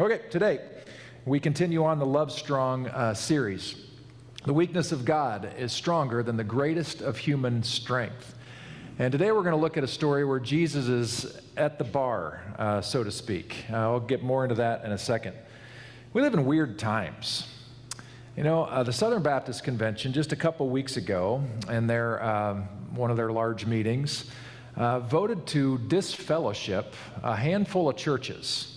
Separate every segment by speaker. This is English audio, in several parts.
Speaker 1: Okay, today we continue on the Love Strong uh, series. The weakness of God is stronger than the greatest of human strength. And today we're going to look at a story where Jesus is at the bar, uh, so to speak. Uh, I'll get more into that in a second. We live in weird times. You know, uh, the Southern Baptist Convention just a couple weeks ago, in their um, one of their large meetings, uh, voted to disfellowship a handful of churches,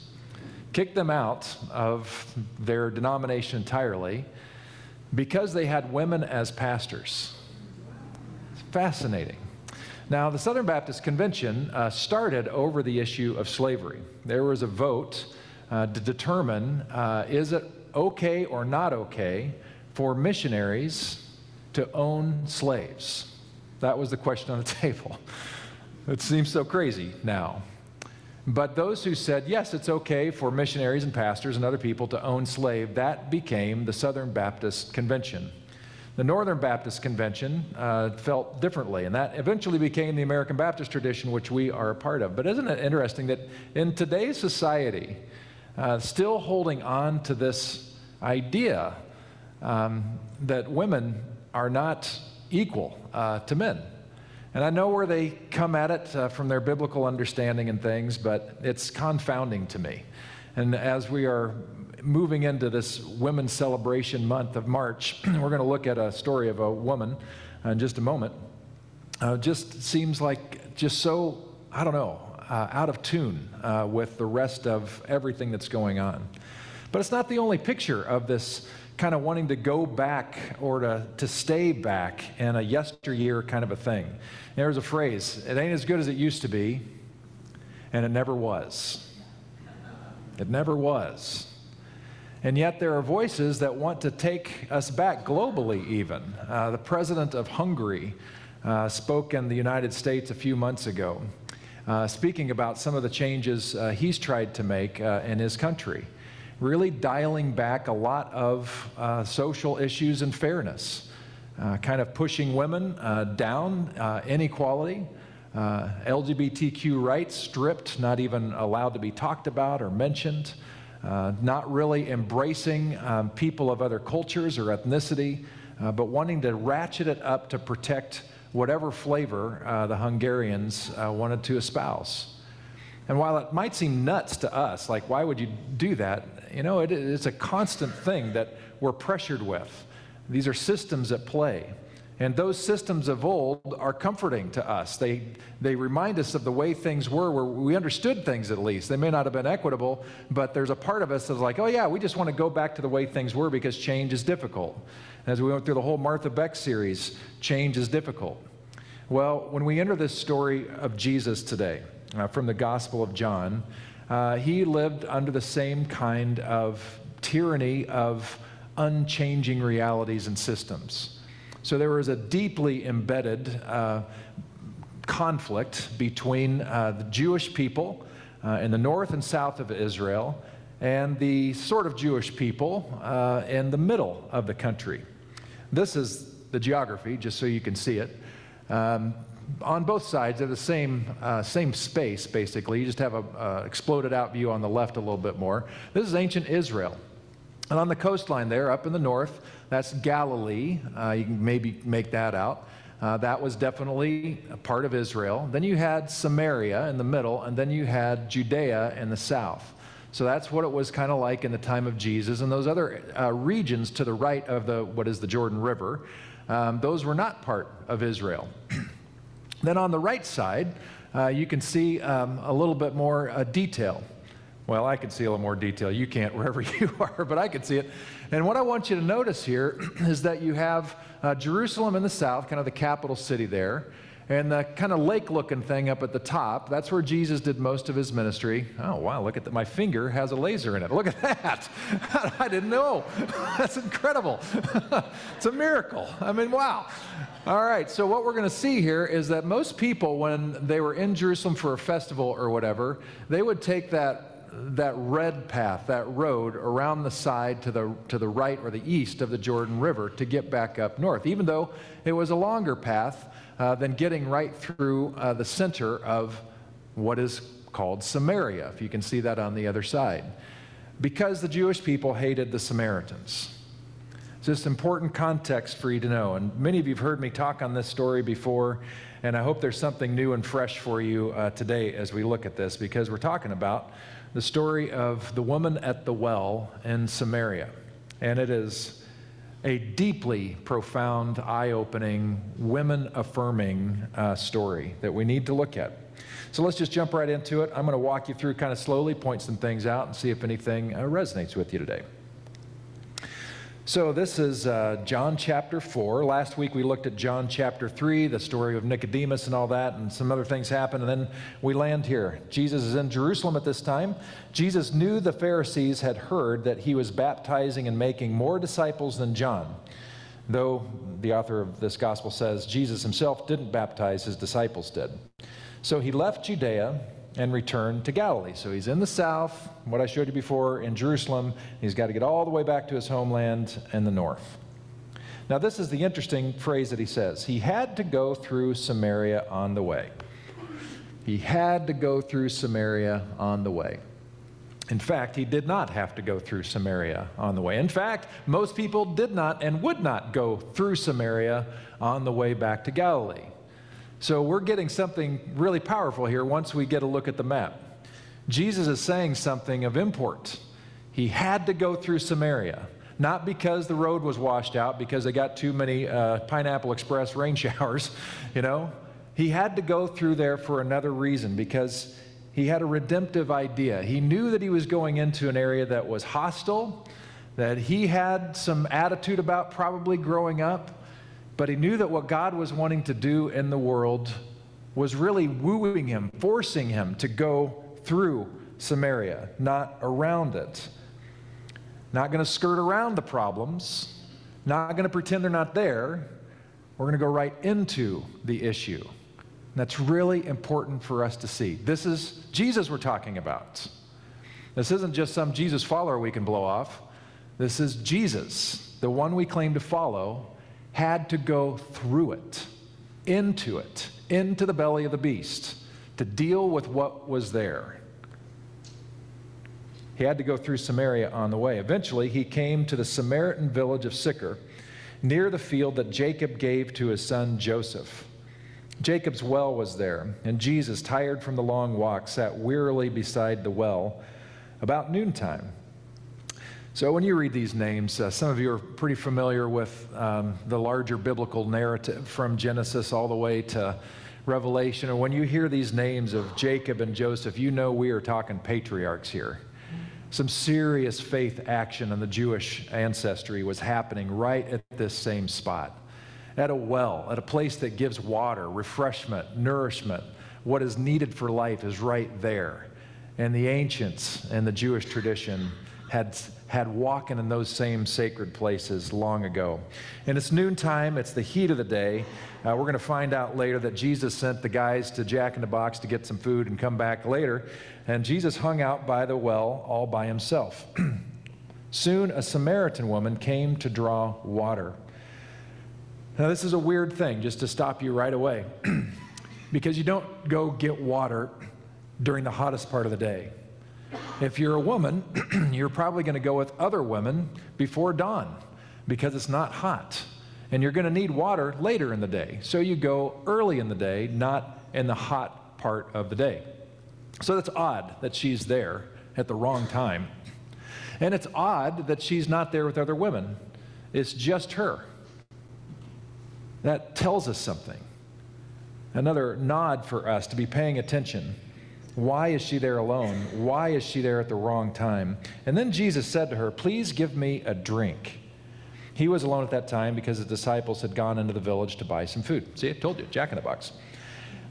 Speaker 1: kick them out of their denomination entirely because they had women as pastors. Fascinating. Now, the Southern Baptist Convention uh, started over the issue of slavery. There was a vote uh, to determine uh, is it okay or not okay for missionaries to own slaves? That was the question on the table. It seems so crazy now. But those who said, yes, it's okay for missionaries and pastors and other people to own slave, that became the Southern Baptist Convention. The Northern Baptist Convention uh, felt differently, and that eventually became the American Baptist tradition, which we are a part of. But isn't it interesting that in today's society, uh, still holding on to this idea um, that women are not equal uh, to men? And I know where they come at it uh, from their biblical understanding and things, but it's confounding to me. And as we are moving into this Women's Celebration month of March, we're going to look at a story of a woman in just a moment. Uh, just seems like just so, I don't know, uh, out of tune uh, with the rest of everything that's going on. But it's not the only picture of this kind of wanting to go back or to, to stay back in a yesteryear kind of a thing. There's a phrase it ain't as good as it used to be, and it never was. It never was. And yet, there are voices that want to take us back globally, even. Uh, the president of Hungary uh, spoke in the United States a few months ago, uh, speaking about some of the changes uh, he's tried to make uh, in his country, really dialing back a lot of uh, social issues and fairness uh, kind of pushing women uh, down, uh, inequality, uh, LGBTQ rights stripped, not even allowed to be talked about or mentioned, not really embracing um, people of other cultures or ethnicity, but wanting to ratchet it up to protect whatever flavor the Hungarians wanted to espouse. And while it might seem nuts to us, like why would you do that? You know, it, it's a constant thing that we're pressured with. These are systems at play. And those systems of old are comforting to us. They, they remind us of the way things were, where we understood things at least. They may not have been equitable, but there's a part of us that's like, oh, yeah, we just want to go back to the way things were because change is difficult. As we went through the whole Martha Beck series, change is difficult. Well, when we enter this story of Jesus today uh, from the Gospel of John, uh, he lived under the same kind of tyranny of unchanging realities and systems. So there was a deeply embedded uh, conflict between uh, the Jewish people uh, in the north and south of Israel and the sort of Jewish people uh, in the middle of the country. This is the geography, just so you can see it. Um, on both sides, they're the same, uh, same space, basically. You just have a uh, exploded out view on the left a little bit more. This is ancient Israel. And on the coastline there, up in the north, that's Galilee. Uh, you can maybe make that out. Uh, that was definitely a part of Israel. Then you had Samaria in the middle, and then you had Judea in the south. So that's what it was kind of like in the time of Jesus. And those other uh, regions to the right of the what is the Jordan River, um, those were not part of Israel. then on the right side, uh, you can see um, a little bit more uh, detail. Well, I can see a little more detail. You can't wherever you are, but I can see it. And what I want you to notice here is that you have uh, Jerusalem in the south, kind of the capital city there, and the kind of lake looking thing up at the top. That's where Jesus did most of his ministry. Oh, wow, look at that. My finger has a laser in it. Look at that. I didn't know. That's incredible. it's a miracle. I mean, wow. All right, so what we're going to see here is that most people, when they were in Jerusalem for a festival or whatever, they would take that that red path, that road around the side to the, to the right or the east of the Jordan River to get back up north, even though it was a longer path uh, than getting right through uh, the center of what is called Samaria, if you can see that on the other side. because the Jewish people hated the Samaritans. It's just important context for you to know. And many of you have heard me talk on this story before, and I hope there's something new and fresh for you uh, today as we look at this, because we're talking about the story of the woman at the well in Samaria. And it is a deeply profound, eye opening, women affirming uh, story that we need to look at. So let's just jump right into it. I'm going to walk you through kind of slowly, point some things out, and see if anything uh, resonates with you today. So, this is uh, John chapter 4. Last week we looked at John chapter 3, the story of Nicodemus and all that, and some other things happen. And then we land here. Jesus is in Jerusalem at this time. Jesus knew the Pharisees had heard that he was baptizing and making more disciples than John. Though the author of this gospel says Jesus himself didn't baptize, his disciples did. So he left Judea and return to Galilee. So he's in the south, what I showed you before, in Jerusalem. He's got to get all the way back to his homeland in the north. Now, this is the interesting phrase that he says. He had to go through Samaria on the way. He had to go through Samaria on the way. In fact, he did not have to go through Samaria on the way. In fact, most people did not and would not go through Samaria on the way back to Galilee. So we're getting something really powerful here once we get a look at the map. Jesus is saying something of import. He had to go through Samaria, not because the road was washed out, because they got too many uh, Pineapple Express rain showers, you know. He had to go through there for another reason, because he had a redemptive idea. He knew that he was going into an area that was hostile, that he had some attitude about probably growing up, but he knew that what God was wanting to do in the world was really wooing him, forcing him to go through Samaria, not around it. Not going to skirt around the problems, not going to pretend they're not there. We're going to go right into the issue. And that's really important for us to see. This is Jesus we're talking about. This isn't just some Jesus follower we can blow off. This is Jesus, the one we claim to follow, had to go through it, into it, into the belly of the beast to deal with what was there. He had to go through Samaria on the way. Eventually, he came to the Samaritan village of Sychar, near the field that Jacob gave to his son Joseph. Jacob's well was there, and Jesus, tired from the long walk, sat wearily beside the well about noontime. So, when you read these names, uh, some of you are pretty familiar with um, the larger biblical narrative from Genesis all the way to Revelation. And when you hear these names of Jacob and Joseph, you know we are talking patriarchs here. Some serious faith action in the Jewish ancestry was happening right at this same spot. At a well, at a place that gives water, refreshment, nourishment, what is needed for life is right there. And the ancients and the Jewish tradition had, had walking in those same sacred places long ago. And it's noontime, it's the heat of the day. Uh, we're going to find out later that Jesus sent the guys to Jack in the Box to get some food and come back later. And Jesus hung out by the well all by himself. Soon a Samaritan woman came to draw water. Now, this is a weird thing, just to stop you right away, because you don't go get water during the hottest part of the day. If you're a woman, you're probably going to go with other women before dawn because it's not hot. And you're going to need water later in the day. So you go early in the day, not in the hot part of the day. So that's odd that she's there at the wrong time. And it's odd that she's not there with other women. It's just her. That tells us something. Another nod for us to be paying attention why is she there alone? Why is she there at the wrong time? And then Jesus said to her, Please give me a drink. He was alone at that time because his disciples had gone into the village to buy some food. See, I told you, Jack in the Box.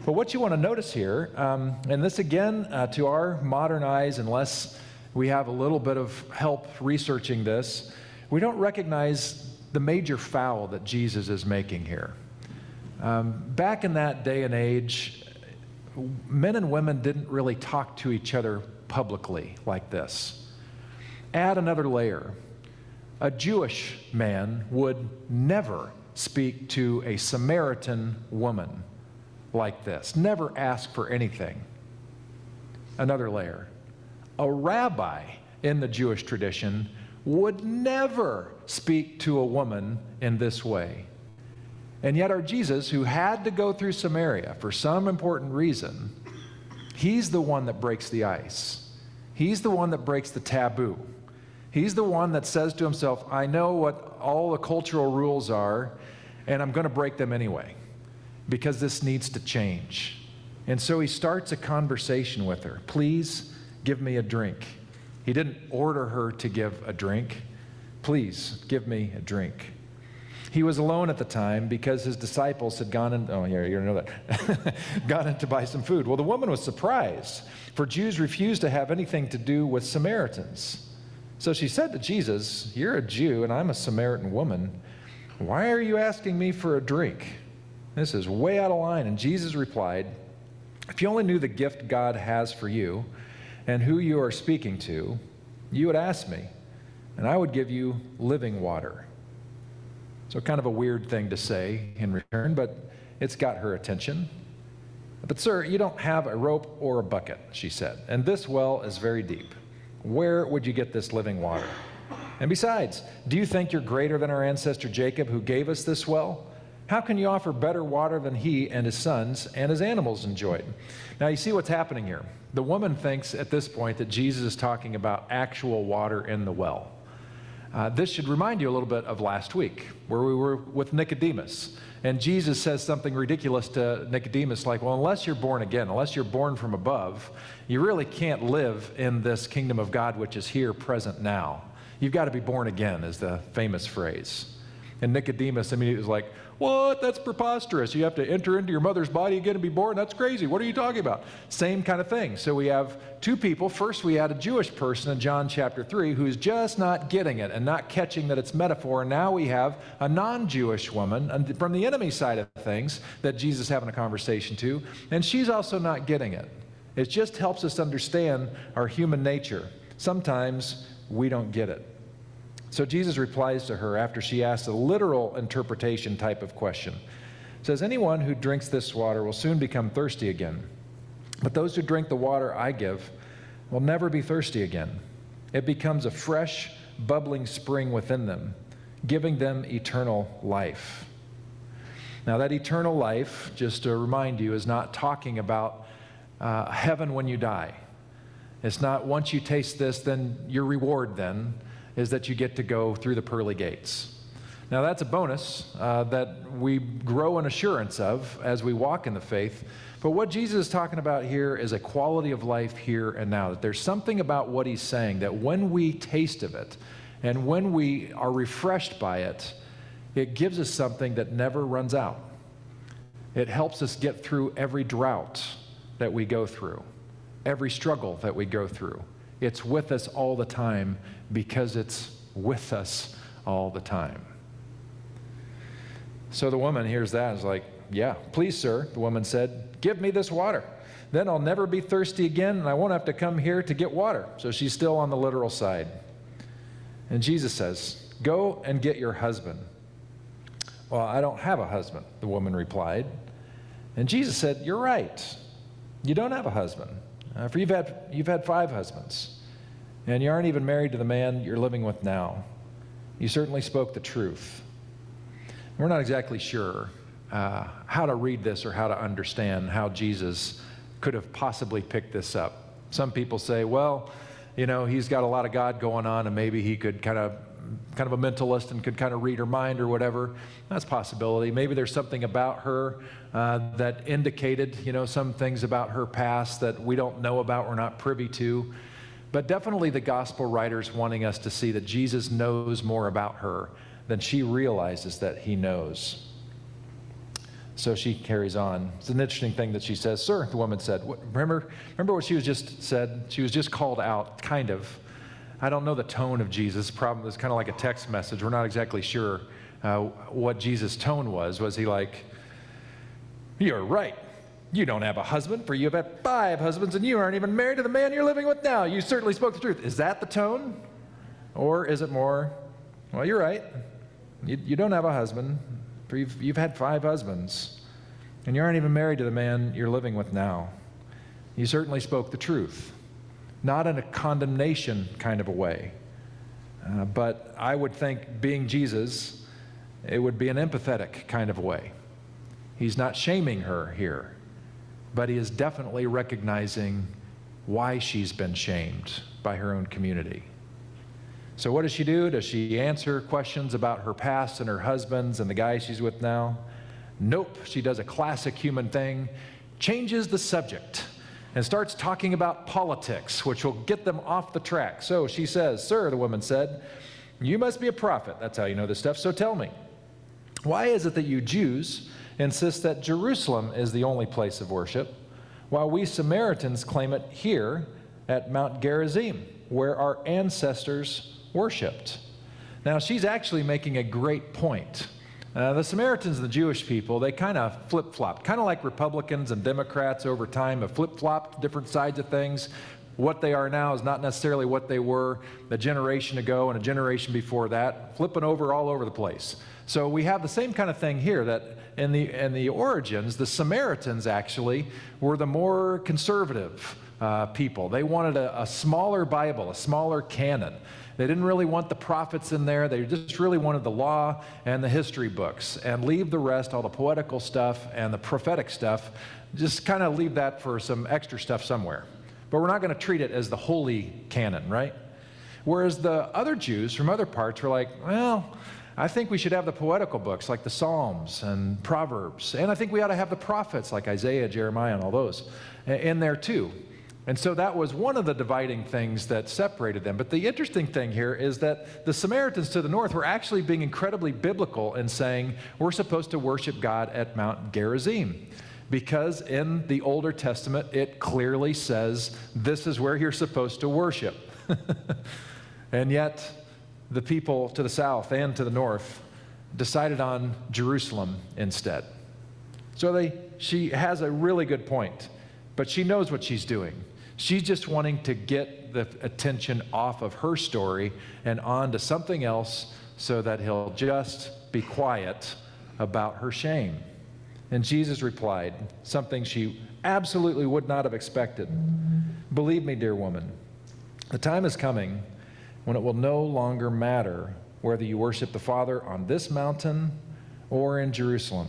Speaker 1: But what you want to notice here, um, and this again, uh, to our modern eyes, unless we have a little bit of help researching this, we don't recognize the major foul that Jesus is making here. Um, back in that day and age, men and women didn't really talk to each other publicly like this. Add another layer. A Jewish man would never speak to a Samaritan woman like this, never ask for anything. Another layer. A rabbi in the Jewish tradition would never speak to a woman in this way. And yet, our Jesus, who had to go through Samaria for some important reason, he's the one that breaks the ice. He's the one that breaks the taboo. He's the one that says to himself, I know what all the cultural rules are, and I'm going to break them anyway because this needs to change. And so he starts a conversation with her. Please give me a drink. He didn't order her to give a drink. Please give me a drink. He was alone at the time because his disciples had gone in. Oh, yeah, you know that. gone in to buy some food. Well, the woman was surprised, for Jews refused to have anything to do with Samaritans. So she said to Jesus, You're a Jew, and I'm a Samaritan woman. Why are you asking me for a drink? This is way out of line. And Jesus replied, If you only knew the gift God has for you and who you are speaking to, you would ask me, and I would give you living water. So, kind of a weird thing to say in return, but it's got her attention. But, sir, you don't have a rope or a bucket, she said, and this well is very deep. Where would you get this living water? And besides, do you think you're greater than our ancestor Jacob, who gave us this well? How can you offer better water than he and his sons and his animals enjoyed? Now, you see what's happening here. The woman thinks at this point that Jesus is talking about actual water in the well. Uh, this should remind you a little bit of last week, where we were with Nicodemus. And Jesus says something ridiculous to Nicodemus, like, Well, unless you're born again, unless you're born from above, you really can't live in this kingdom of God which is here, present now. You've got to be born again, is the famous phrase. And Nicodemus, I mean, he was like, What? That's preposterous. You have to enter into your mother's body again and be born? That's crazy. What are you talking about? Same kind of thing. So we have two people. First, we had a Jewish person in John chapter 3 who's just not getting it and not catching that it's metaphor. Now we have a non Jewish woman from the enemy side of things that Jesus is having a conversation to, and she's also not getting it. It just helps us understand our human nature. Sometimes we don't get it. So Jesus replies to her after she asks a literal interpretation type of question. Says, Anyone who drinks this water will soon become thirsty again. But those who drink the water I give will never be thirsty again. It becomes a fresh, bubbling spring within them, giving them eternal life. Now, that eternal life, just to remind you, is not talking about uh, heaven when you die. It's not once you taste this, then your reward then is that you get to go through the pearly gates. Now, that's a bonus uh, that we grow in assurance of as we walk in the faith. But what Jesus is talking about here is a quality of life here and now. That there's something about what he's saying that when we taste of it and when we are refreshed by it, it gives us something that never runs out. It helps us get through every drought that we go through, every struggle that we go through. It's with us all the time because it's with us all the time. So the woman hears that and is like, Yeah, please, sir. The woman said, Give me this water. Then I'll never be thirsty again, and I won't have to come here to get water. So she's still on the literal side. And Jesus says, Go and get your husband. Well, I don't have a husband, the woman replied. And Jesus said, You're right. You don't have a husband. Uh, for you've had, you've had five husbands, and you aren't even married to the man you're living with now. You certainly spoke the truth. We're not exactly sure uh, how to read this or how to understand how Jesus could have possibly picked this up. Some people say, well, you know, he's got a lot of God going on, and maybe he could kind of kind of a mentalist and could kind of read her mind or whatever. That's possibility. Maybe there's something about her uh, that indicated, you know, some things about her past that we don't know about, we're not privy to. But definitely the gospel writers wanting us to see that Jesus knows more about her than she realizes that he knows. So she carries on. It's an interesting thing that she says, Sir, the woman said, remember, remember what she was just said? She was just called out, kind of. I don't know the tone of Jesus. Problem is kind of like a text message. We're not exactly sure uh, what Jesus' tone was. Was he like, You're right. You don't have a husband, for you have had five husbands, and you aren't even married to the man you're living with now. You certainly spoke the truth. Is that the tone? Or is it more, Well, you're right. You, you don't have a husband, for you've, you've had five husbands, and you aren't even married to the man you're living with now. You certainly spoke the truth. not in a condemnation kind of a way. Uh, but I would think, being Jesus, it would be an empathetic kind of way. He's not shaming her here, but he is definitely recognizing why she's been shamed by her own community. So, what does she do? Does she answer questions about her past and her husbands and the guy she's with now? Nope. She does a classic human thing, changes the subject, and starts talking about politics, which will get them off the track. So she says, Sir, the woman said, You must be a prophet. That's how you know this stuff. So tell me, why is it that you Jews insist that Jerusalem is the only place of worship, while we Samaritans claim it here at Mount Gerizim, where our ancestors worshiped. Now, she's actually making a great point. Uh, the Samaritans and the Jewish people, they kind of flip flopped, kind of like Republicans and Democrats over time have flip flopped different sides of things. What they are now is not necessarily what they were a generation ago and a generation before that, flipping over all over the place. So we have the same kind of thing here that in the, in the origins, the Samaritans actually were the more conservative uh, people. They wanted a, a smaller Bible, a smaller canon. They didn't really want the prophets in there. They just really wanted the law and the history books and leave the rest, all the poetical stuff and the prophetic stuff, just kind of leave that for some extra stuff somewhere. But we're not going to treat it as the holy canon, right? Whereas the other Jews from other parts were like, well, I think we should have the poetical books like the Psalms and Proverbs. And I think we ought to have the prophets like Isaiah, Jeremiah, and all those in there too. And so that was one of the dividing things that separated them. But the interesting thing here is that the Samaritans to the north were actually being incredibly biblical in saying we're supposed to worship God at Mount Gerizim. Because in the Older Testament, it clearly says this is where you're supposed to worship. and yet, the people to the south and to the north decided on Jerusalem instead. So they, she has a really good point, but she knows what she's doing. She's just wanting to get the attention off of her story and on to something else so that he'll just be quiet about her shame. And Jesus replied, something she absolutely would not have expected Believe me, dear woman, the time is coming when it will no longer matter whether you worship the Father on this mountain or in Jerusalem.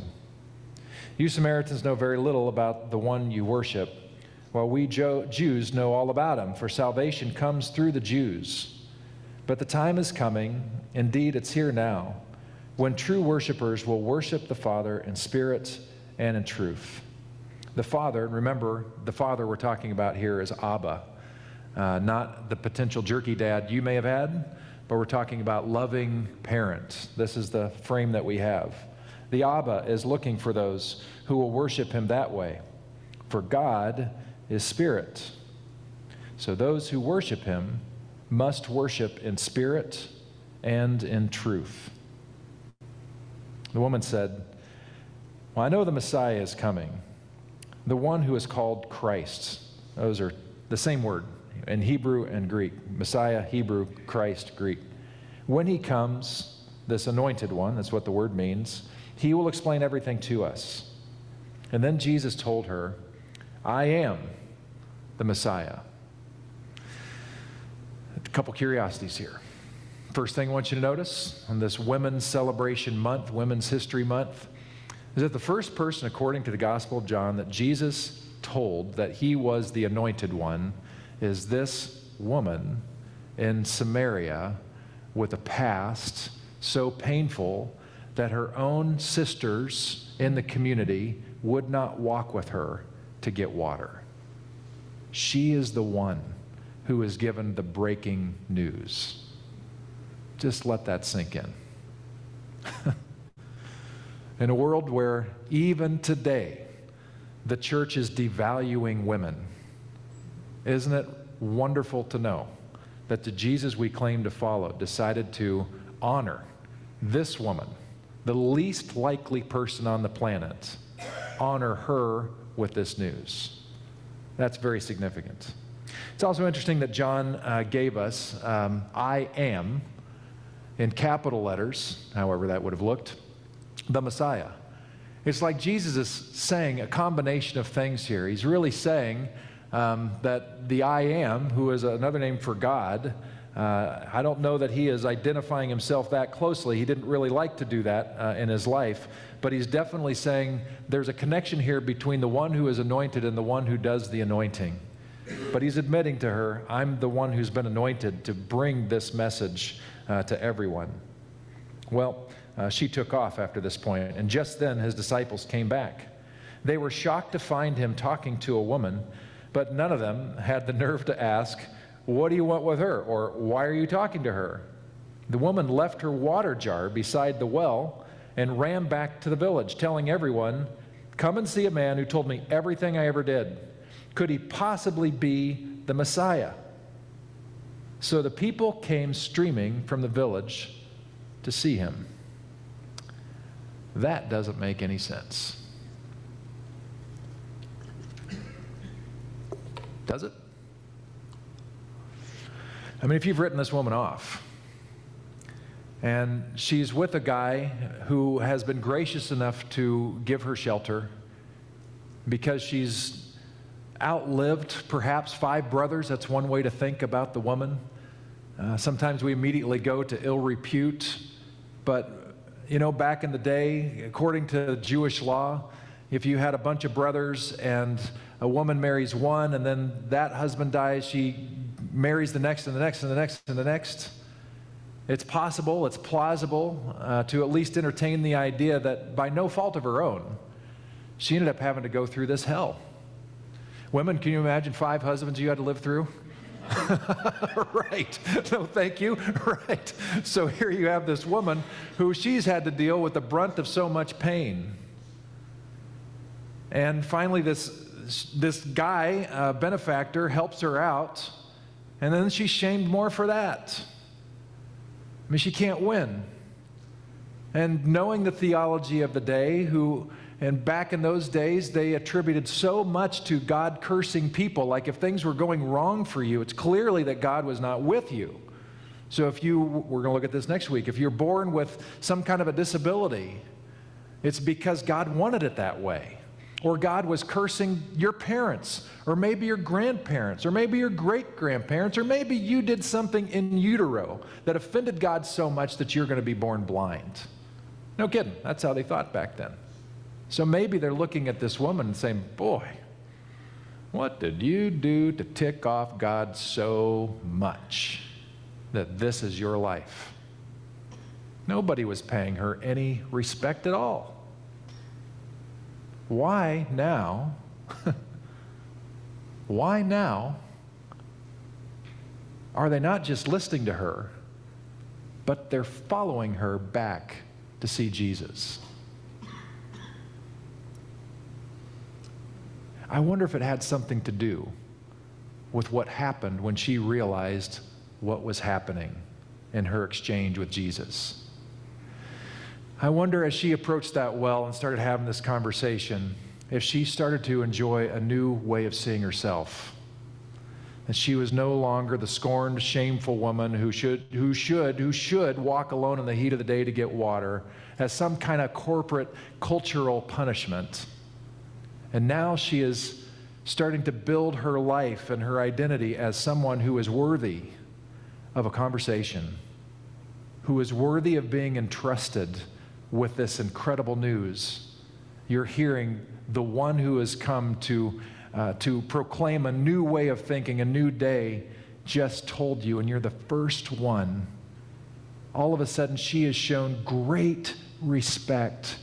Speaker 1: You Samaritans know very little about the one you worship while we Jews know all about him, for salvation comes through the Jews. But the time is coming, indeed, it's here now, when true worshipers will worship the Father in spirit and in truth. The Father, remember, the Father we're talking about here is Abba, uh, not the potential jerky dad you may have had, but we're talking about loving parents. This is the frame that we have. The Abba is looking for those who will worship him that way. For God is spirit. So those who worship him must worship in spirit and in truth. The woman said, Well, I know the Messiah is coming, the one who is called Christ. Those are the same word in Hebrew and Greek Messiah, Hebrew, Christ, Greek. When he comes, this anointed one, that's what the word means, he will explain everything to us. And then Jesus told her, I am the Messiah. A couple curiosities here. First thing I want you to notice on this Women's Celebration Month, Women's History Month, is that the first person, according to the Gospel of John, that Jesus told that he was the anointed one is this woman in Samaria with a past so painful that her own sisters in the community would not walk with her to get water. She is the one who is given the breaking news. Just let that sink in. in a world where even today the church is devaluing women, isn't it wonderful to know that the Jesus we claim to follow decided to honor this woman, the least likely person on the planet, honor her with this news? That's very significant. It's also interesting that John uh, gave us um, I am in capital letters, however that would have looked, the Messiah. It's like Jesus is saying a combination of things here. He's really saying um, that the I am, who is another name for God, uh, I don't know that he is identifying himself that closely. He didn't really like to do that uh, in his life, but he's definitely saying there's a connection here between the one who is anointed and the one who does the anointing. But he's admitting to her, I'm the one who's been anointed to bring this message uh, to everyone. Well, uh, she took off after this point, and just then his disciples came back. They were shocked to find him talking to a woman, but none of them had the nerve to ask, What do you want with her? or Why are you talking to her? The woman left her water jar beside the well and ran back to the village, telling everyone, Come and see a man who told me everything I ever did. Could he possibly be the Messiah? So the people came streaming from the village to see him. That doesn't make any sense. Does it? I mean, if you've written this woman off, and she's with a guy who has been gracious enough to give her shelter because she's outlived perhaps five brothers. That's one way to think about the woman. Uh, sometimes we immediately go to ill repute, but you know, back in the day, according to Jewish law, if you had a bunch of brothers and a woman marries one and then that husband dies, she marries the next and the next and the next and the next. It's possible, it's plausible uh, to at least entertain the idea that by no fault of her own, she ended up having to go through this hell. Women, can you imagine five husbands you had to live through? right. No, thank you. Right. So here you have this woman who she's had to deal with the brunt of so much pain. And finally, this, this guy, uh, benefactor, helps her out. And then she's shamed more for that. I mean, she can't win. And knowing the theology of the day, who and back in those days, they attributed so much to God cursing people. Like if things were going wrong for you, it's clearly that God was not with you. So if you, we're going to look at this next week, if you're born with some kind of a disability, it's because God wanted it that way. Or God was cursing your parents, or maybe your grandparents, or maybe your great grandparents, or maybe you did something in utero that offended God so much that you're going to be born blind. No kidding. That's how they thought back then. So maybe they're looking at this woman and saying, Boy, what did you do to tick off God so much that this is your life? Nobody was paying her any respect at all. Why now? Why now are they not just listening to her, but they're following her back to see Jesus? I wonder if it had something to do with what happened when she realized what was happening in her exchange with Jesus. I wonder as she approached that well and started having this conversation, if she started to enjoy a new way of seeing herself. That she was no longer the scorned, shameful woman who should, who should, who should walk alone in the heat of the day to get water as some kind of corporate cultural punishment and now she is starting to build her life and her identity as someone who is worthy of a conversation, who is worthy of being entrusted with this incredible news. You're hearing the one who has come to, uh, to proclaim a new way of thinking, a new day, just told you, and you're the first one. All of a sudden, she has shown great respect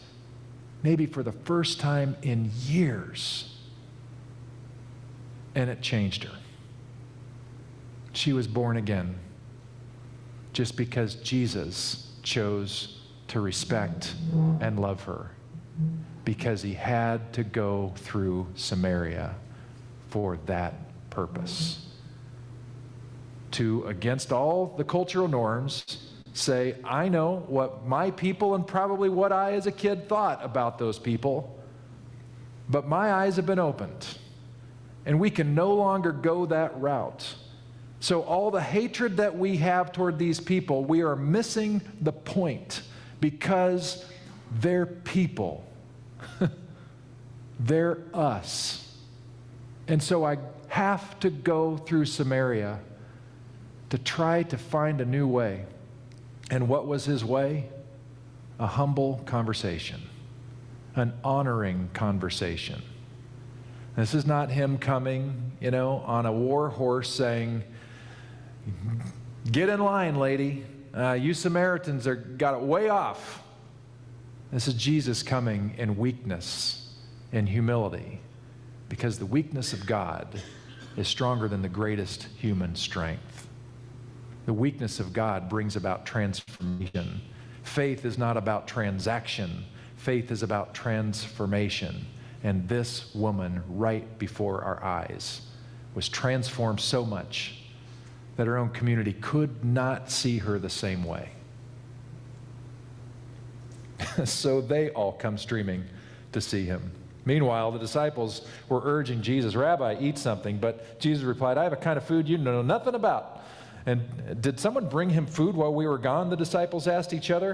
Speaker 1: maybe for the first time in years. And it changed her. She was born again just because Jesus chose to respect and love her because he had to go through Samaria for that purpose. To, against all the cultural norms, say, I know what my people and probably what I as a kid thought about those people, but my eyes have been opened, and we can no longer go that route. So, all the hatred that we have toward these people, we are missing the point because they're people. they're us. And so I, have to go through Samaria to try to find a new way. And what was his way? A humble conversation, an honoring conversation. This is not him coming, you know, on a war horse saying, Get in line, lady. Uh, you Samaritans are got it way off. This is Jesus coming in weakness and humility because the weakness of God is stronger than the greatest human strength. The weakness of God brings about transformation. Faith is not about transaction, faith is about transformation. And this woman, right before our eyes, was transformed so much that her own community could not see her the same way. so they all come streaming to see him. Meanwhile, the disciples were urging Jesus, Rabbi, eat something. But Jesus replied, I have a kind of food you know nothing about. And did someone bring him food while we were gone? The disciples asked each other.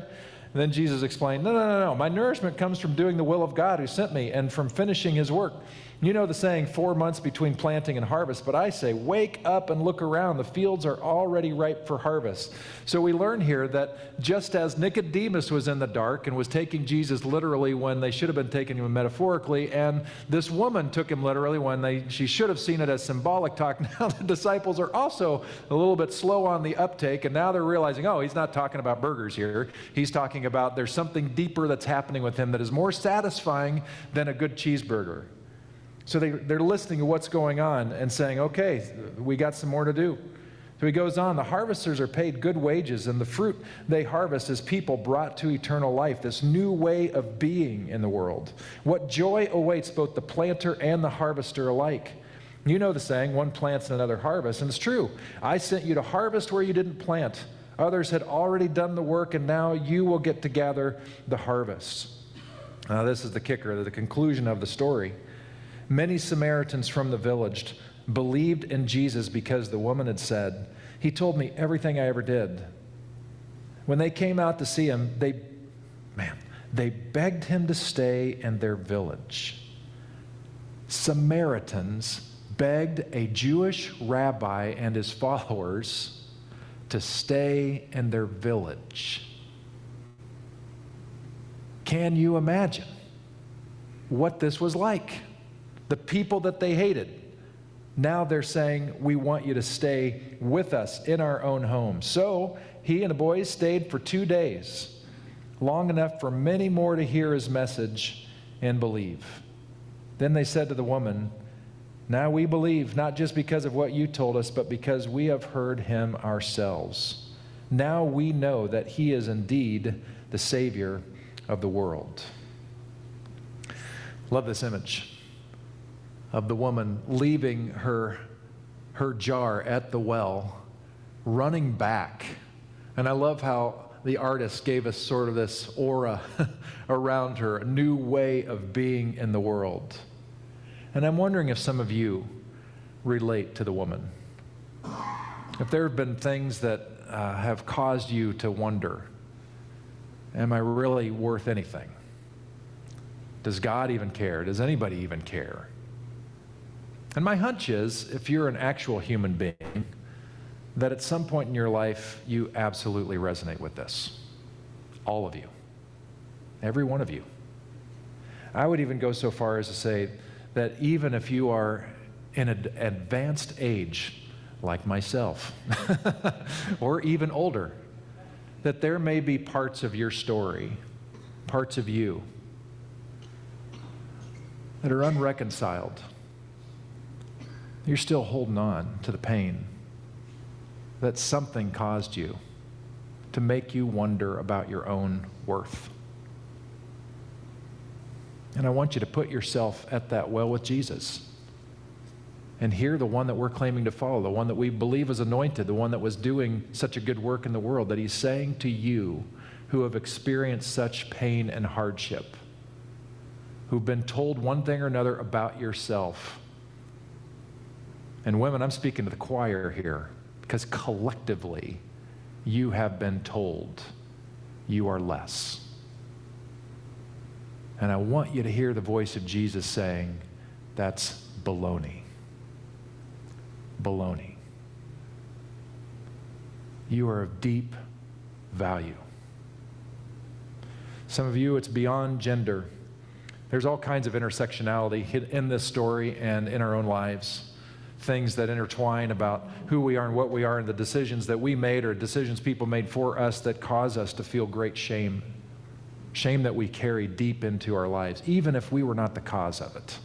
Speaker 1: And then Jesus explained, No, no, no, no. My nourishment comes from doing the will of God who sent me and from finishing his work. You know the saying, four months between planting and harvest, but I say, wake up and look around. The fields are already ripe for harvest. So we learn here that just as Nicodemus was in the dark and was taking Jesus literally when they should have been taking him metaphorically, and this woman took him literally when they, she should have seen it as symbolic talk, now the disciples are also a little bit slow on the uptake, and now they're realizing, oh, he's not talking about burgers here. He's talking about there's something deeper that's happening with him that is more satisfying than a good cheeseburger. So they, they're listening to what's going on and saying, okay, we got some more to do. So he goes on, the harvesters are paid good wages, and the fruit they harvest is people brought to eternal life, this new way of being in the world. What joy awaits both the planter and the harvester alike. You know the saying, one plants and another harvests, and it's true. I sent you to harvest where you didn't plant. Others had already done the work, and now you will get to gather the harvest. Now, this is the kicker, the conclusion of the story. Many Samaritans from the village believed in Jesus because the woman had said, He told me everything I ever did. When they came out to see him, they, man, they begged him to stay in their village. Samaritans begged a Jewish rabbi and his followers to stay in their village. Can you imagine what this was like? The people that they hated. Now they're saying, We want you to stay with us in our own home. So he and the boys stayed for two days, long enough for many more to hear his message and believe. Then they said to the woman, Now we believe, not just because of what you told us, but because we have heard him ourselves. Now we know that he is indeed the Savior of the world. Love this image of the woman leaving her, her jar at the well, running back. And I love how the artist gave us sort of this aura around her, a new way of being in the world. And I'm wondering if some of you relate to the woman. If there have been things that uh, have caused you to wonder, am I really worth anything? Does God even care? Does anybody even care? And my hunch is if you're an actual human being, that at some point in your life you absolutely resonate with this. All of you. Every one of you. I would even go so far as to say that even if you are in an advanced age, like myself, or even older, that there may be parts of your story, parts of you, that are unreconciled you're still holding on to the pain that something caused you to make you wonder about your own worth. And I want you to put yourself at that well with Jesus. And hear the one that we're claiming to follow, the one that we believe is anointed, the one that was doing such a good work in the world, that he's saying to you who have experienced such pain and hardship, who've been told one thing or another about yourself, and women, I'm speaking to the choir here because collectively you have been told you are less. And I want you to hear the voice of Jesus saying, that's baloney. baloney. You are of deep value. Some of you, it's beyond gender. There's all kinds of intersectionality in this story and in our own lives. Things that intertwine about who we are and what we are, and the decisions that we made or decisions people made for us that cause us to feel great shame. Shame that we carry deep into our lives, even if we were not the cause of it.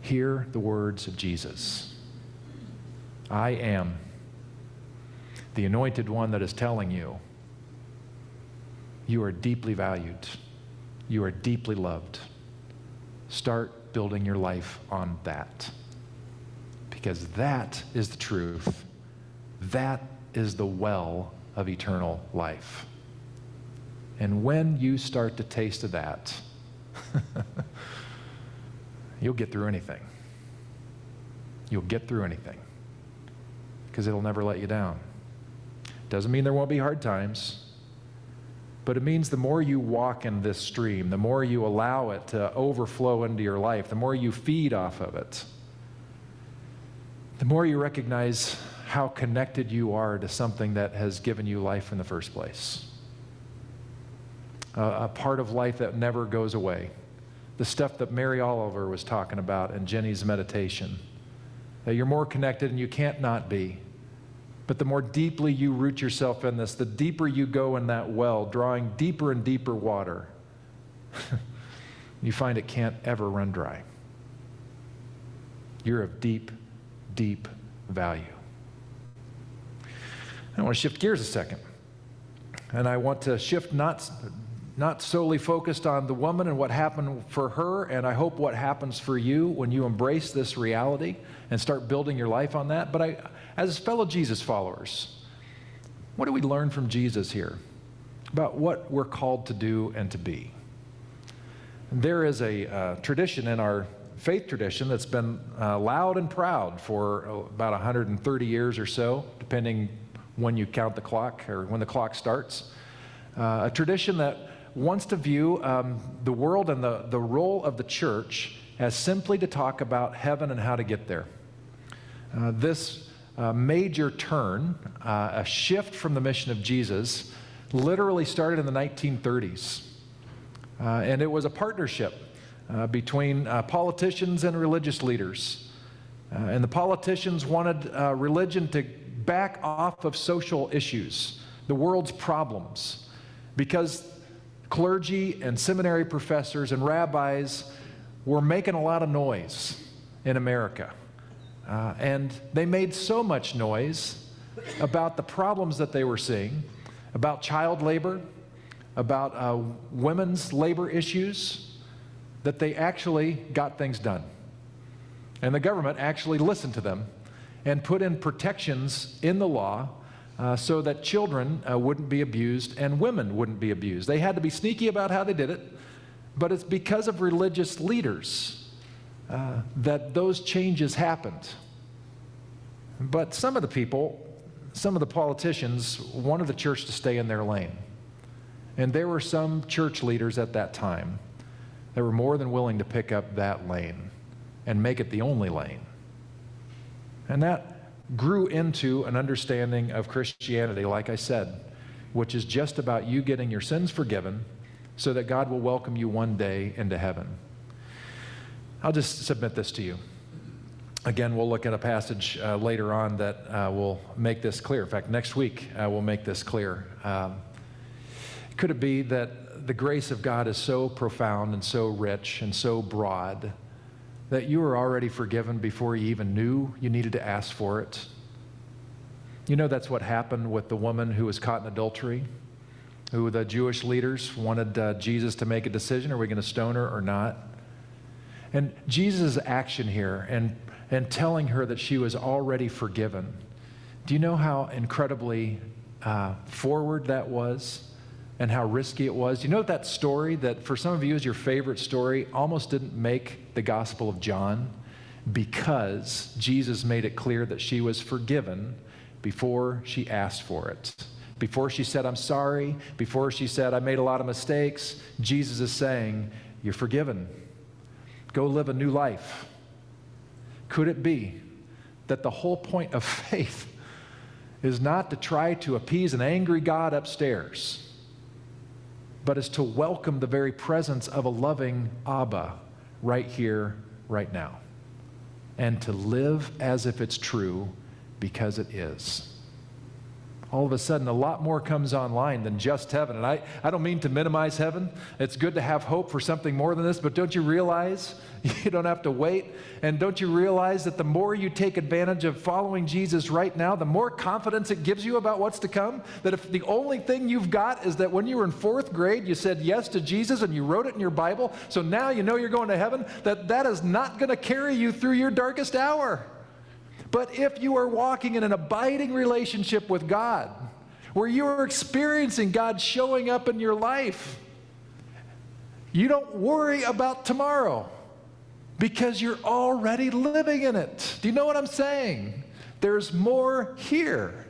Speaker 1: Hear the words of Jesus I am the anointed one that is telling you you are deeply valued, you are deeply loved. Start building your life on that. Because that is the truth. That is the well of eternal life. And when you start to taste of that, you'll get through anything. You'll get through anything because it'll never let you down. Doesn't mean there won't be hard times. But it means the more you walk in this stream, the more you allow it to overflow into your life, the more you feed off of it, the more you recognize how connected you are to something that has given you life in the first place. Uh, a part of life that never goes away. The stuff that Mary Oliver was talking about in Jenny's meditation. That you're more connected and you can't not be. But the more deeply you root yourself in this, the deeper you go in that well, drawing deeper and deeper water, you find it can't ever run dry. You're of deep, deep value. I want to shift gears a second. And I want to shift not, not solely focused on the woman and what happened for her, and I hope what happens for you when you embrace this reality and start building your life on that. But I, as fellow Jesus followers, what do we learn from Jesus here about what we're called to do and to be? There is a uh, tradition in our faith tradition that's been uh, loud and proud for about 130 years or so, depending when you count the clock or when the clock starts. Uh, a tradition that wants to view um, the world and the, the role of the church as simply to talk about heaven and how to get there. Uh, this a major turn, uh, a shift from the mission of Jesus, literally started in the 1930s. Uh, and it was a partnership uh, between uh, politicians and religious leaders. Uh, and the politicians wanted uh, religion to back off of social issues, the world's problems, because clergy and seminary professors and rabbis were making a lot of noise in America. Uh, and they made so much noise about the problems that they were seeing, about child labor, about uh, women's labor issues, that they actually got things done. And the government actually listened to them and put in protections in the law uh, so that children uh, wouldn't be abused and women wouldn't be abused. They had to be sneaky about how they did it, but it's because of religious leaders uh, that those changes happened. But some of the people, some of the politicians wanted the church to stay in their lane. And there were some church leaders at that time that were more than willing to pick up that lane and make it the only lane. And that grew into an understanding of Christianity, like I said, which is just about you getting your sins forgiven so that God will welcome you one day into heaven. I'll just submit this to you. Again, we'll look at a passage uh, later on that uh, will make this clear. In fact, next week uh, we'll make this clear. Um, could it be that the grace of God is so profound and so rich and so broad that you were already forgiven before you even knew you needed to ask for it? You know, that's what happened with the woman who was caught in adultery, who the Jewish leaders wanted uh, Jesus to make a decision are we going to stone her or not? And Jesus' action here and and telling her that she was already forgiven. Do you know how incredibly uh, forward that was and how risky it was? You know that story that for some of you is your favorite story almost didn't make the Gospel of John because Jesus made it clear that she was forgiven before she asked for it? Before she said, I'm sorry, before she said, I made a lot of mistakes, Jesus is saying, You're forgiven. Go live a new life. Could it be that the whole point of faith is not to try to appease an angry God upstairs, but is to welcome the very presence of a loving Abba right here, right now, and to live as if it's true because it is all of a sudden a lot more comes online than just heaven. And I, I don't mean to minimize heaven. It's good to have hope for something more than this, but don't you realize you don't have to wait? And don't you realize that the more you take advantage of following Jesus right now, the more confidence it gives you about what's to come? That if the only thing you've got is that when you were in fourth grade, you said yes to Jesus and you wrote it in your Bible, so now you know you're going to heaven, that that is not going to carry you through your darkest hour. But if you are walking in an abiding relationship with God, where you are experiencing God showing up in your life, you don't worry about tomorrow because you're already living in it. Do you know what I'm saying? There's more here.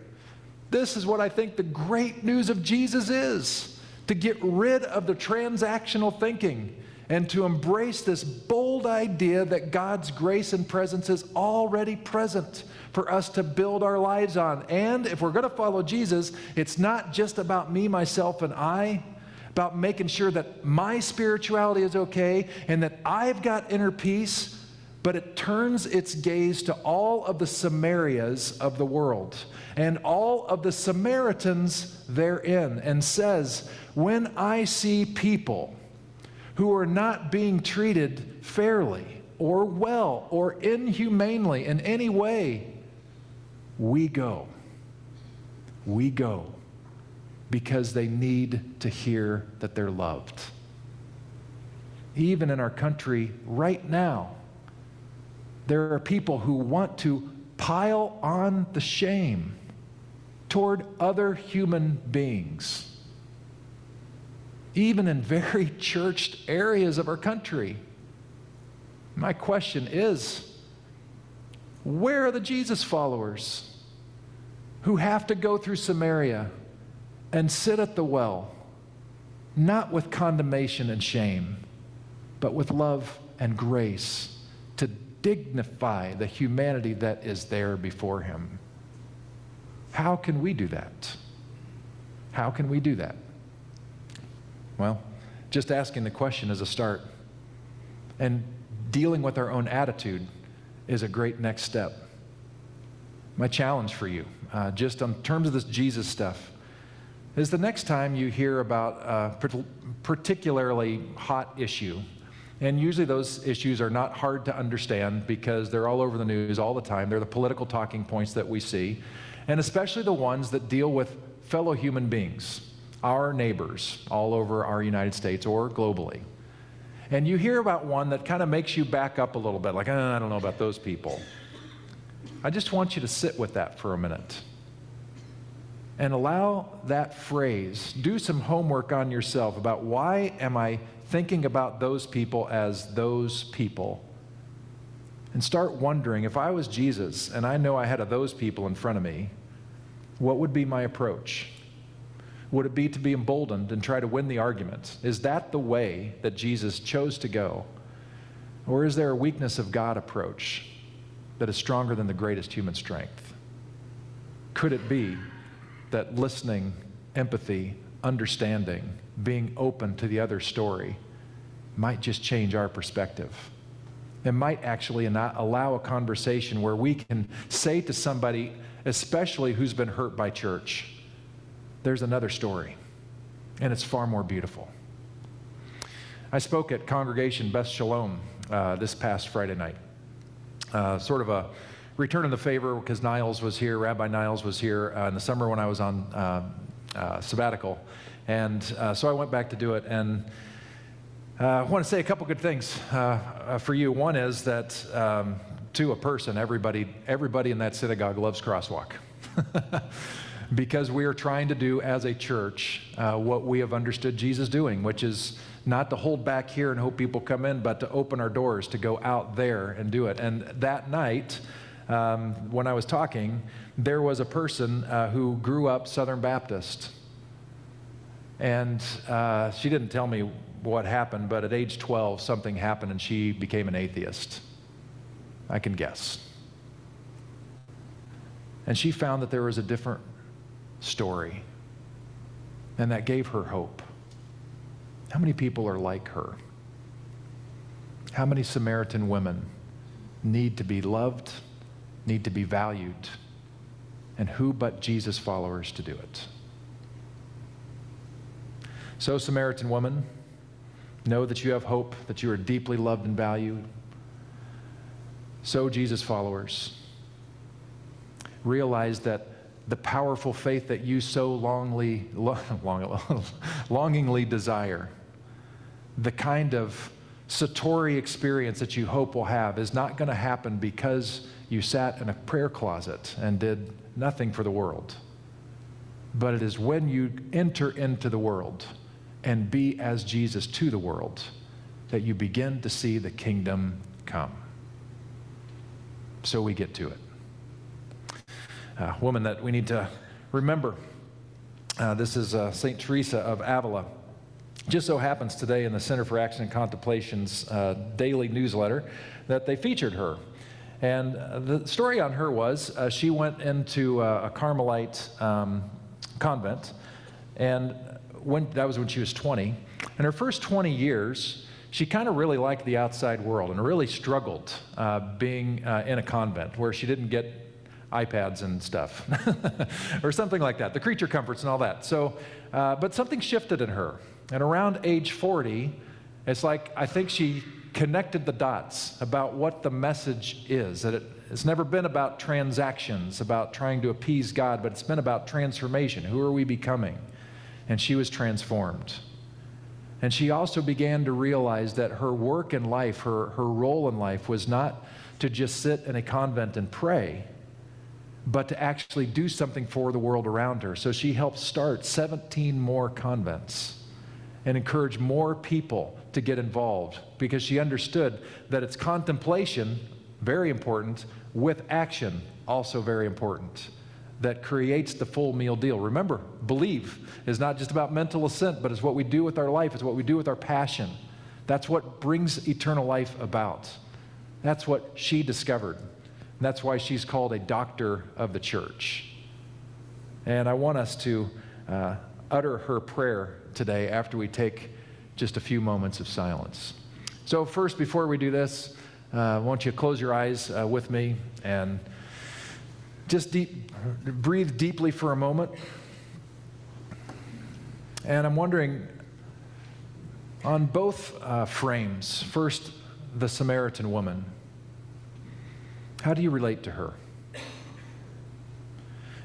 Speaker 1: This is what I think the great news of Jesus is to get rid of the transactional thinking and to embrace this bold idea that God's grace and presence is already present for us to build our lives on. And if we're going to follow Jesus, it's not just about me, myself, and I, about making sure that my spirituality is okay and that I've got inner peace, but it turns its gaze to all of the Samarias of the world and all of the Samaritans therein and says, When I see people, who are not being treated fairly or well or inhumanely in any way, we go. We go because they need to hear that they're loved. Even in our country right now, there are people who want to pile on the shame toward other human beings even in very churched areas of our country. My question is where are the Jesus followers who have to go through Samaria and sit at the well, not with condemnation and shame, but with love and grace to dignify the humanity that is there before Him? How can we do that? How can we do that? Well, just asking the question is a start. And dealing with our own attitude is a great next step. My challenge for you, uh, just on terms of this Jesus stuff, is the next time you hear about a particularly hot issue, and usually those issues are not hard to understand because they're all over the news all the time. They're the political talking points that we see, and especially the ones that deal with fellow human beings our neighbors all over our United States or globally. And you hear about one that kind of makes you back up a little bit, like, oh, I don't know about those people. I just want you to sit with that for a minute and allow that phrase, do some homework on yourself about why am I thinking about those people as those people? And start wondering if I was Jesus and I know I had a those people in front of me, what would be my approach? Would it be to be emboldened and try to win the argument? Is that the way that Jesus chose to go? Or is there a weakness of God approach that is stronger than the greatest human strength? Could it be that listening, empathy, understanding, being open to the other story might just change our perspective? It might actually not allow a conversation where we can say to somebody, especially who's been hurt by church, there's another story, and it's far more beautiful. I spoke at Congregation Beth Shalom uh, this past Friday night. Uh, sort of a return of the favor because Niles was here, Rabbi Niles was here uh, in the summer when I was on uh, uh, sabbatical. And uh, so I went back to do it. And I want to say a couple good things for you. One is that um, to a person, everybody, everybody in that synagogue loves crosswalk. because we are trying to do as a church uh, what we have understood Jesus doing, which is not to hold back here and hope people come in, but to open our doors to go out there and do it. And that night, um, when I was talking, there was a person uh, who grew up Southern Baptist. And uh, she didn't tell me what happened, but at age 12, something happened and she became an atheist. I can guess. And she found that there was a different story, and that gave her hope. How many people are like her? How many Samaritan women need to be loved, need to be valued, and who but Jesus followers to do it? So, Samaritan woman, know that you have hope, that you are deeply loved and valued. So, Jesus followers, realize that the powerful faith that you so longly, long, longingly desire, the kind of Satori experience that you hope will have, is not going to happen because you sat in a prayer closet and did nothing for the world. But it is when you enter into the world and be as Jesus to the world that you begin to see the kingdom come. So we get to it. A woman that we need to remember. Uh, this is uh, St. Teresa of Avila. Just so happens today in the Center for Action and Contemplation's uh, daily newsletter that they featured her. And uh, the story on her was uh, she went into uh, a Carmelite um, convent and when, that was when she was 20. In her first 20 years, she kind of really liked the outside world and really struggled uh, being uh, in a convent where she didn't get iPads and stuff or something like that, the creature comforts and all that. So, uh, but something shifted in her. And around age 40, it's like I think she connected the dots about what the message is. That it, it's never been about transactions, about trying to appease God, but it's been about transformation. Who are we becoming? and she was transformed. And she also began to realize that her work in life, her, her role in life, was not to just sit in a convent and pray, but to actually do something for the world around her. So she helped start 17 more convents and encourage more people to get involved because she understood that it's contemplation, very important, with action, also very important that creates the full meal deal. Remember, believe is not just about mental assent, but it's what we do with our life, it's what we do with our passion. That's what brings eternal life about. That's what she discovered. That's why she's called a doctor of the church. And I want us to uh, utter her prayer today after we take just a few moments of silence. So, first, before we do this, uh, I want you to close your eyes uh, with me and just deep, breathe deeply for a moment. And I'm wondering on both uh, frames, first, the Samaritan woman, how do you relate to her?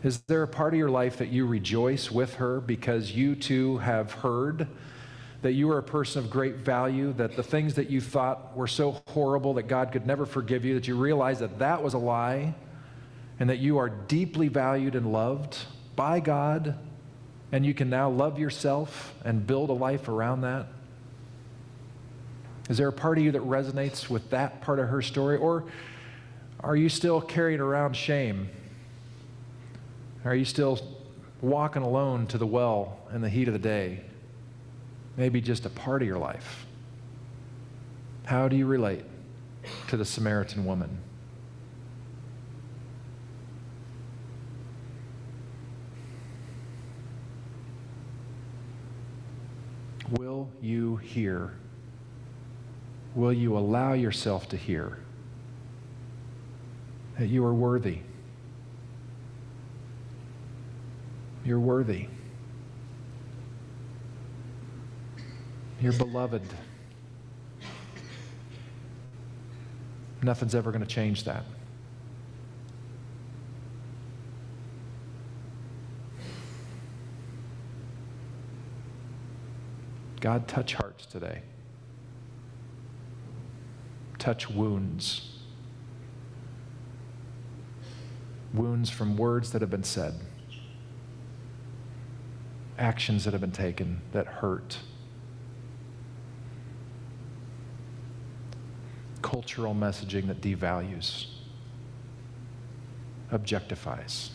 Speaker 1: Is there a part of your life that you rejoice with her because you too have heard that you are a person of great value, that the things that you thought were so horrible that God could never forgive you, that you realize that that was a lie? and that you are deeply valued and loved by God, and you can now love yourself and build a life around that? Is there a part of you that resonates with that part of her story? Or are you still carrying around shame? Are you still walking alone to the well in the heat of the day? Maybe just a part of your life. How do you relate to the Samaritan woman? Will you hear? Will you allow yourself to hear that you are worthy? You're worthy. You're beloved. Nothing's ever going to change that. God, touch hearts today. Touch wounds. Wounds from words that have been said, actions that have been taken that hurt, cultural messaging that devalues, objectifies.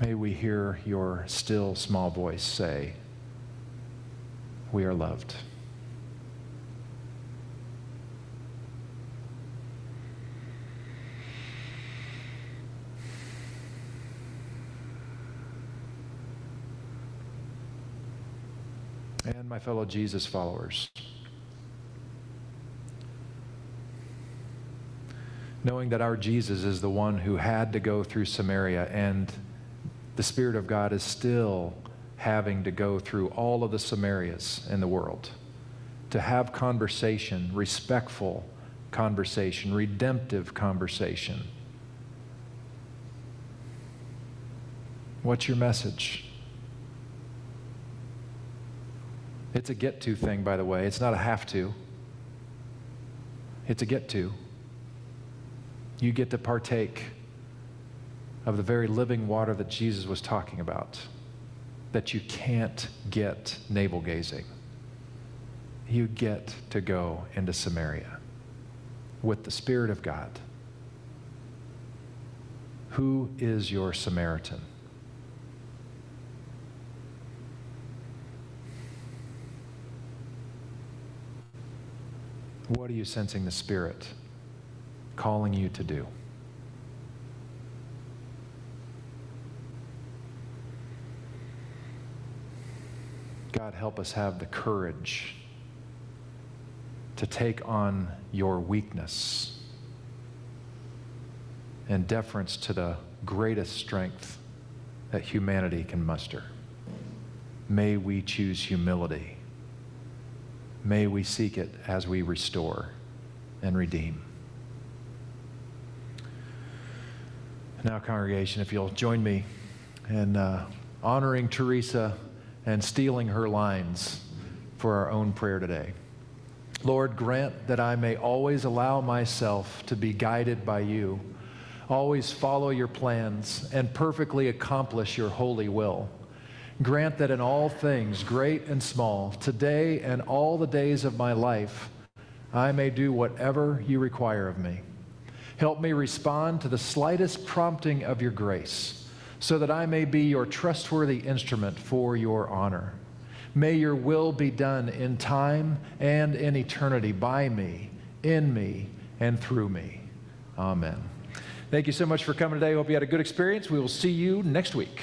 Speaker 1: May we hear your still small voice say, We are loved. And my fellow Jesus followers. Knowing that our Jesus is the one who had to go through Samaria, and the Spirit of God is still having to go through all of the Samarias in the world to have conversation, respectful conversation, redemptive conversation. What's your message? It's a get to thing, by the way. It's not a have to, it's a get to. You get to partake of the very living water that Jesus was talking about, that you can't get navel gazing. You get to go into Samaria with the Spirit of God. Who is your Samaritan? What are you sensing the Spirit calling you to do? God, help us have the courage to take on your weakness and deference to the greatest strength that humanity can muster. May we choose humility. May we seek it as we restore and redeem. Now, congregation, if you'll join me in uh, honoring Teresa and stealing her lines for our own prayer today. Lord, grant that I may always allow myself to be guided by you, always follow your plans, and perfectly accomplish your holy will. Grant that in all things, great and small, today and all the days of my life, I may do whatever you require of me. Help me respond to the slightest prompting of your grace, so that I may be your trustworthy instrument for your honor. May your will be done in time and in eternity by me, in me, and through me. Amen. Thank you so much for coming today. Hope you had a good experience. We will see you next week.